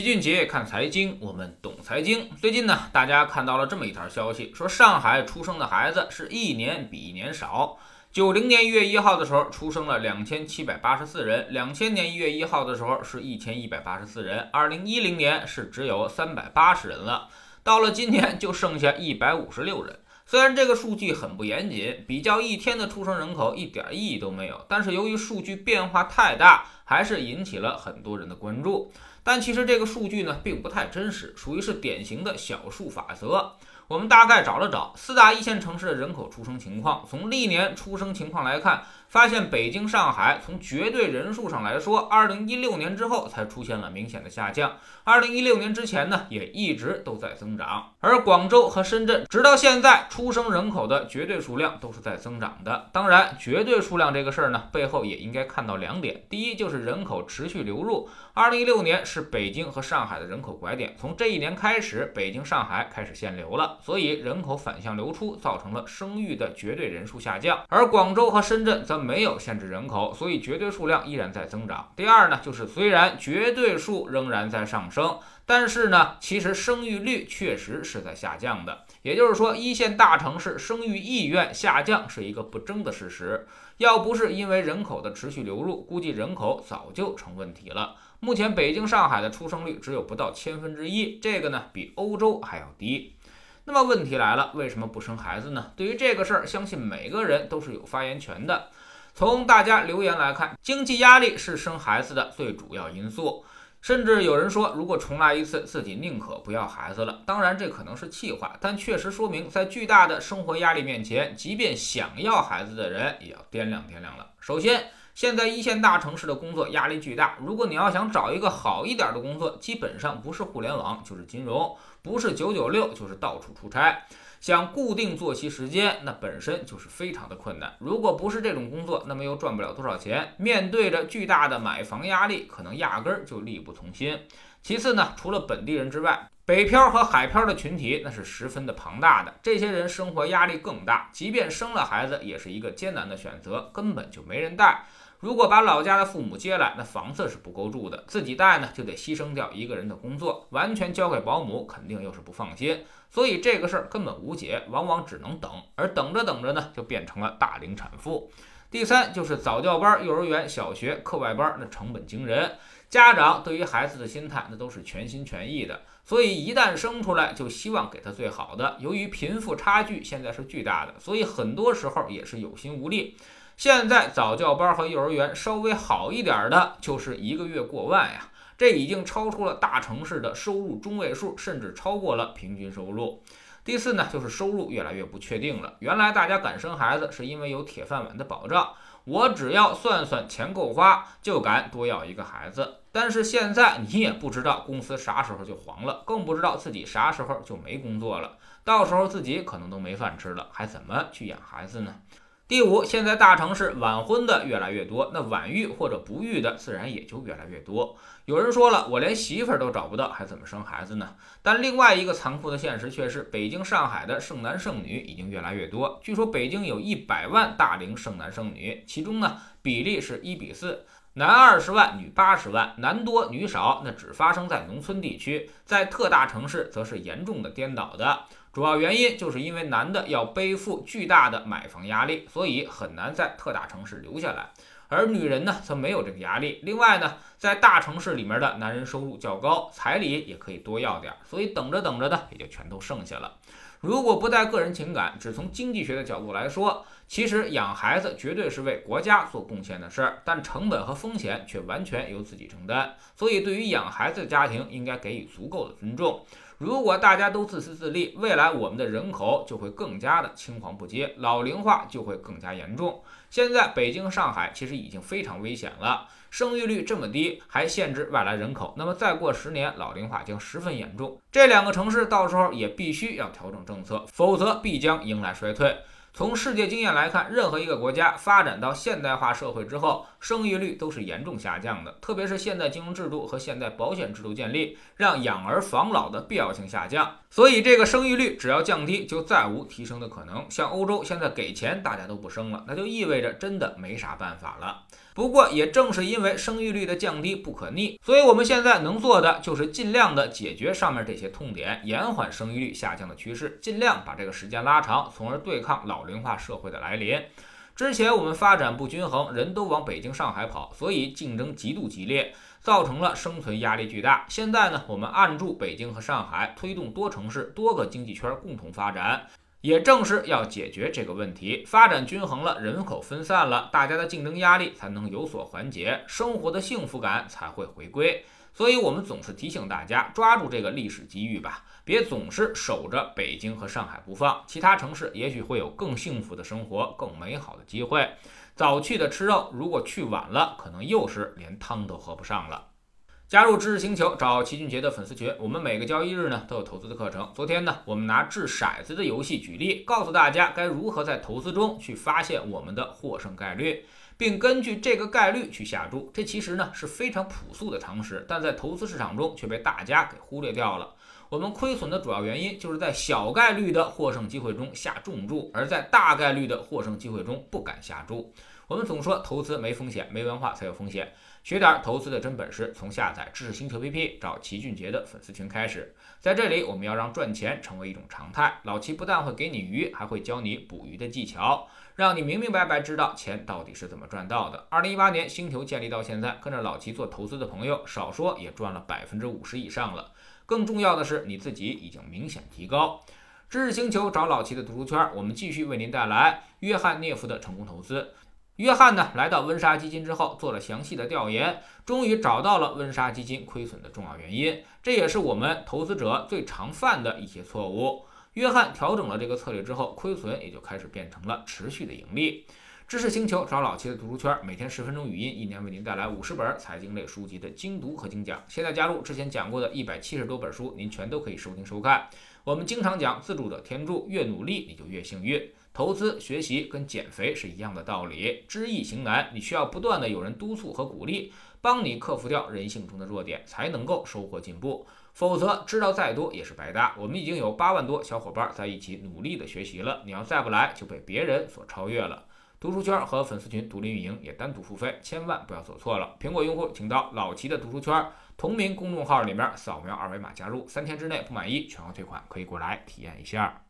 齐俊杰看财经，我们懂财经。最近呢，大家看到了这么一条消息，说上海出生的孩子是一年比一年少。九零年一月一号的时候，出生了两千七百八十四人；两千年一月一号的时候是一千一百八十四人；二零一零年是只有三百八十人了。到了今年，就剩下一百五十六人。虽然这个数据很不严谨，比较一天的出生人口一点意义都没有，但是由于数据变化太大，还是引起了很多人的关注。但其实这个数据呢，并不太真实，属于是典型的小数法则。我们大概找了找四大一线城市的人口出生情况，从历年出生情况来看。发现北京、上海从绝对人数上来说，二零一六年之后才出现了明显的下降。二零一六年之前呢，也一直都在增长。而广州和深圳，直到现在出生人口的绝对数量都是在增长的。当然，绝对数量这个事儿呢，背后也应该看到两点：第一，就是人口持续流入。二零一六年是北京和上海的人口拐点，从这一年开始，北京、上海开始限流了，所以人口反向流出，造成了生育的绝对人数下降。而广州和深圳则没有限制人口，所以绝对数量依然在增长。第二呢，就是虽然绝对数仍然在上升，但是呢，其实生育率确实是在下降的。也就是说，一线大城市生育意愿下降是一个不争的事实。要不是因为人口的持续流入，估计人口早就成问题了。目前北京、上海的出生率只有不到千分之一，这个呢比欧洲还要低。那么问题来了，为什么不生孩子呢？对于这个事儿，相信每个人都是有发言权的。从大家留言来看，经济压力是生孩子的最主要因素。甚至有人说，如果重来一次，自己宁可不要孩子了。当然，这可能是气话，但确实说明，在巨大的生活压力面前，即便想要孩子的人也要掂量掂量了。首先，现在一线大城市的工作压力巨大，如果你要想找一个好一点的工作，基本上不是互联网就是金融，不是九九六就是到处出差。想固定作息时间，那本身就是非常的困难。如果不是这种工作，那么又赚不了多少钱。面对着巨大的买房压力，可能压根儿就力不从心。其次呢，除了本地人之外，北漂和海漂的群体那是十分的庞大的。这些人生活压力更大，即便生了孩子，也是一个艰难的选择，根本就没人带。如果把老家的父母接来，那房子是不够住的；自己带呢，就得牺牲掉一个人的工作，完全交给保姆，肯定又是不放心。所以这个事儿根本无解，往往只能等，而等着等着呢，就变成了大龄产妇。第三就是早教班、幼儿园、小学课外班，那成本惊人，家长对于孩子的心态那都是全心全意的，所以一旦生出来就希望给他最好的。由于贫富差距现在是巨大的，所以很多时候也是有心无力。现在早教班和幼儿园稍微好一点的，就是一个月过万呀，这已经超出了大城市的收入中位数，甚至超过了平均收入。第四呢，就是收入越来越不确定了。原来大家敢生孩子，是因为有铁饭碗的保障，我只要算算钱够花，就敢多要一个孩子。但是现在你也不知道公司啥时候就黄了，更不知道自己啥时候就没工作了，到时候自己可能都没饭吃了，还怎么去养孩子呢？第五，现在大城市晚婚的越来越多，那晚育或者不育的自然也就越来越多。有人说了，我连媳妇儿都找不到，还怎么生孩子呢？但另外一个残酷的现实却是，北京、上海的剩男剩女已经越来越多。据说北京有一百万大龄剩男剩女，其中呢比例是一比四，男二十万，女八十万，男多女少，那只发生在农村地区，在特大城市则是严重的颠倒的。主要原因就是因为男的要背负巨大的买房压力，所以很难在特大城市留下来，而女人呢则没有这个压力。另外呢，在大城市里面的男人收入较高，彩礼也可以多要点，所以等着等着呢，也就全都剩下了。如果不带个人情感，只从经济学的角度来说，其实养孩子绝对是为国家做贡献的事儿，但成本和风险却完全由自己承担。所以，对于养孩子的家庭，应该给予足够的尊重。如果大家都自私自利，未来我们的人口就会更加的青黄不接，老龄化就会更加严重。现在北京、上海其实已经非常危险了，生育率这么低，还限制外来人口，那么再过十年，老龄化将十分严重。这两个城市到时候也必须要调整政策，否则必将迎来衰退。从世界经验来看，任何一个国家发展到现代化社会之后，生育率都是严重下降的。特别是现代金融制度和现代保险制度建立，让养儿防老的必要性下降。所以，这个生育率只要降低，就再无提升的可能。像欧洲现在给钱，大家都不生了，那就意味着真的没啥办法了。不过，也正是因为生育率的降低不可逆，所以我们现在能做的就是尽量的解决上面这些痛点，延缓生育率下降的趋势，尽量把这个时间拉长，从而对抗老龄化社会的来临。之前我们发展不均衡，人都往北京、上海跑，所以竞争极度激烈，造成了生存压力巨大。现在呢，我们按住北京和上海，推动多城市、多个经济圈共同发展。也正是要解决这个问题，发展均衡了，人口分散了，大家的竞争压力才能有所缓解，生活的幸福感才会回归。所以，我们总是提醒大家，抓住这个历史机遇吧，别总是守着北京和上海不放，其他城市也许会有更幸福的生活、更美好的机会。早去的吃肉，如果去晚了，可能又是连汤都喝不上了。加入知识星球，找齐俊杰的粉丝群。我们每个交易日呢都有投资的课程。昨天呢，我们拿掷骰子的游戏举例，告诉大家该如何在投资中去发现我们的获胜概率，并根据这个概率去下注。这其实呢是非常朴素的常识，但在投资市场中却被大家给忽略掉了。我们亏损的主要原因就是在小概率的获胜机会中下重注，而在大概率的获胜机会中不敢下注。我们总说投资没风险，没文化才有风险。学点投资的真本事，从下载知识星球 APP 找齐俊杰的粉丝群开始。在这里，我们要让赚钱成为一种常态。老齐不但会给你鱼，还会教你捕鱼的技巧，让你明明白白知道钱到底是怎么赚到的。二零一八年星球建立到现在，跟着老齐做投资的朋友，少说也赚了百分之五十以上了。更重要的是，你自己已经明显提高。知识星球找老齐的读书圈，我们继续为您带来约翰涅夫的成功投资。约翰呢，来到温莎基金之后，做了详细的调研，终于找到了温莎基金亏损的重要原因。这也是我们投资者最常犯的一些错误。约翰调整了这个策略之后，亏损也就开始变成了持续的盈利。知识星球找老齐的读书圈，每天十分钟语音，一年为您带来五十本财经类书籍的精读和精讲。现在加入，之前讲过的一百七十多本书，您全都可以收听收看。我们经常讲，自助者天助，越努力你就越幸运。投资学习跟减肥是一样的道理，知易行难，你需要不断的有人督促和鼓励，帮你克服掉人性中的弱点，才能够收获进步。否则知道再多也是白搭。我们已经有八万多小伙伴在一起努力的学习了，你要再不来就被别人所超越了。读书圈和粉丝群独立运营也单独付费，千万不要走错了。苹果用户请到老齐的读书圈同名公众号里面扫描二维码加入，三天之内不满意全额退款，可以过来体验一下。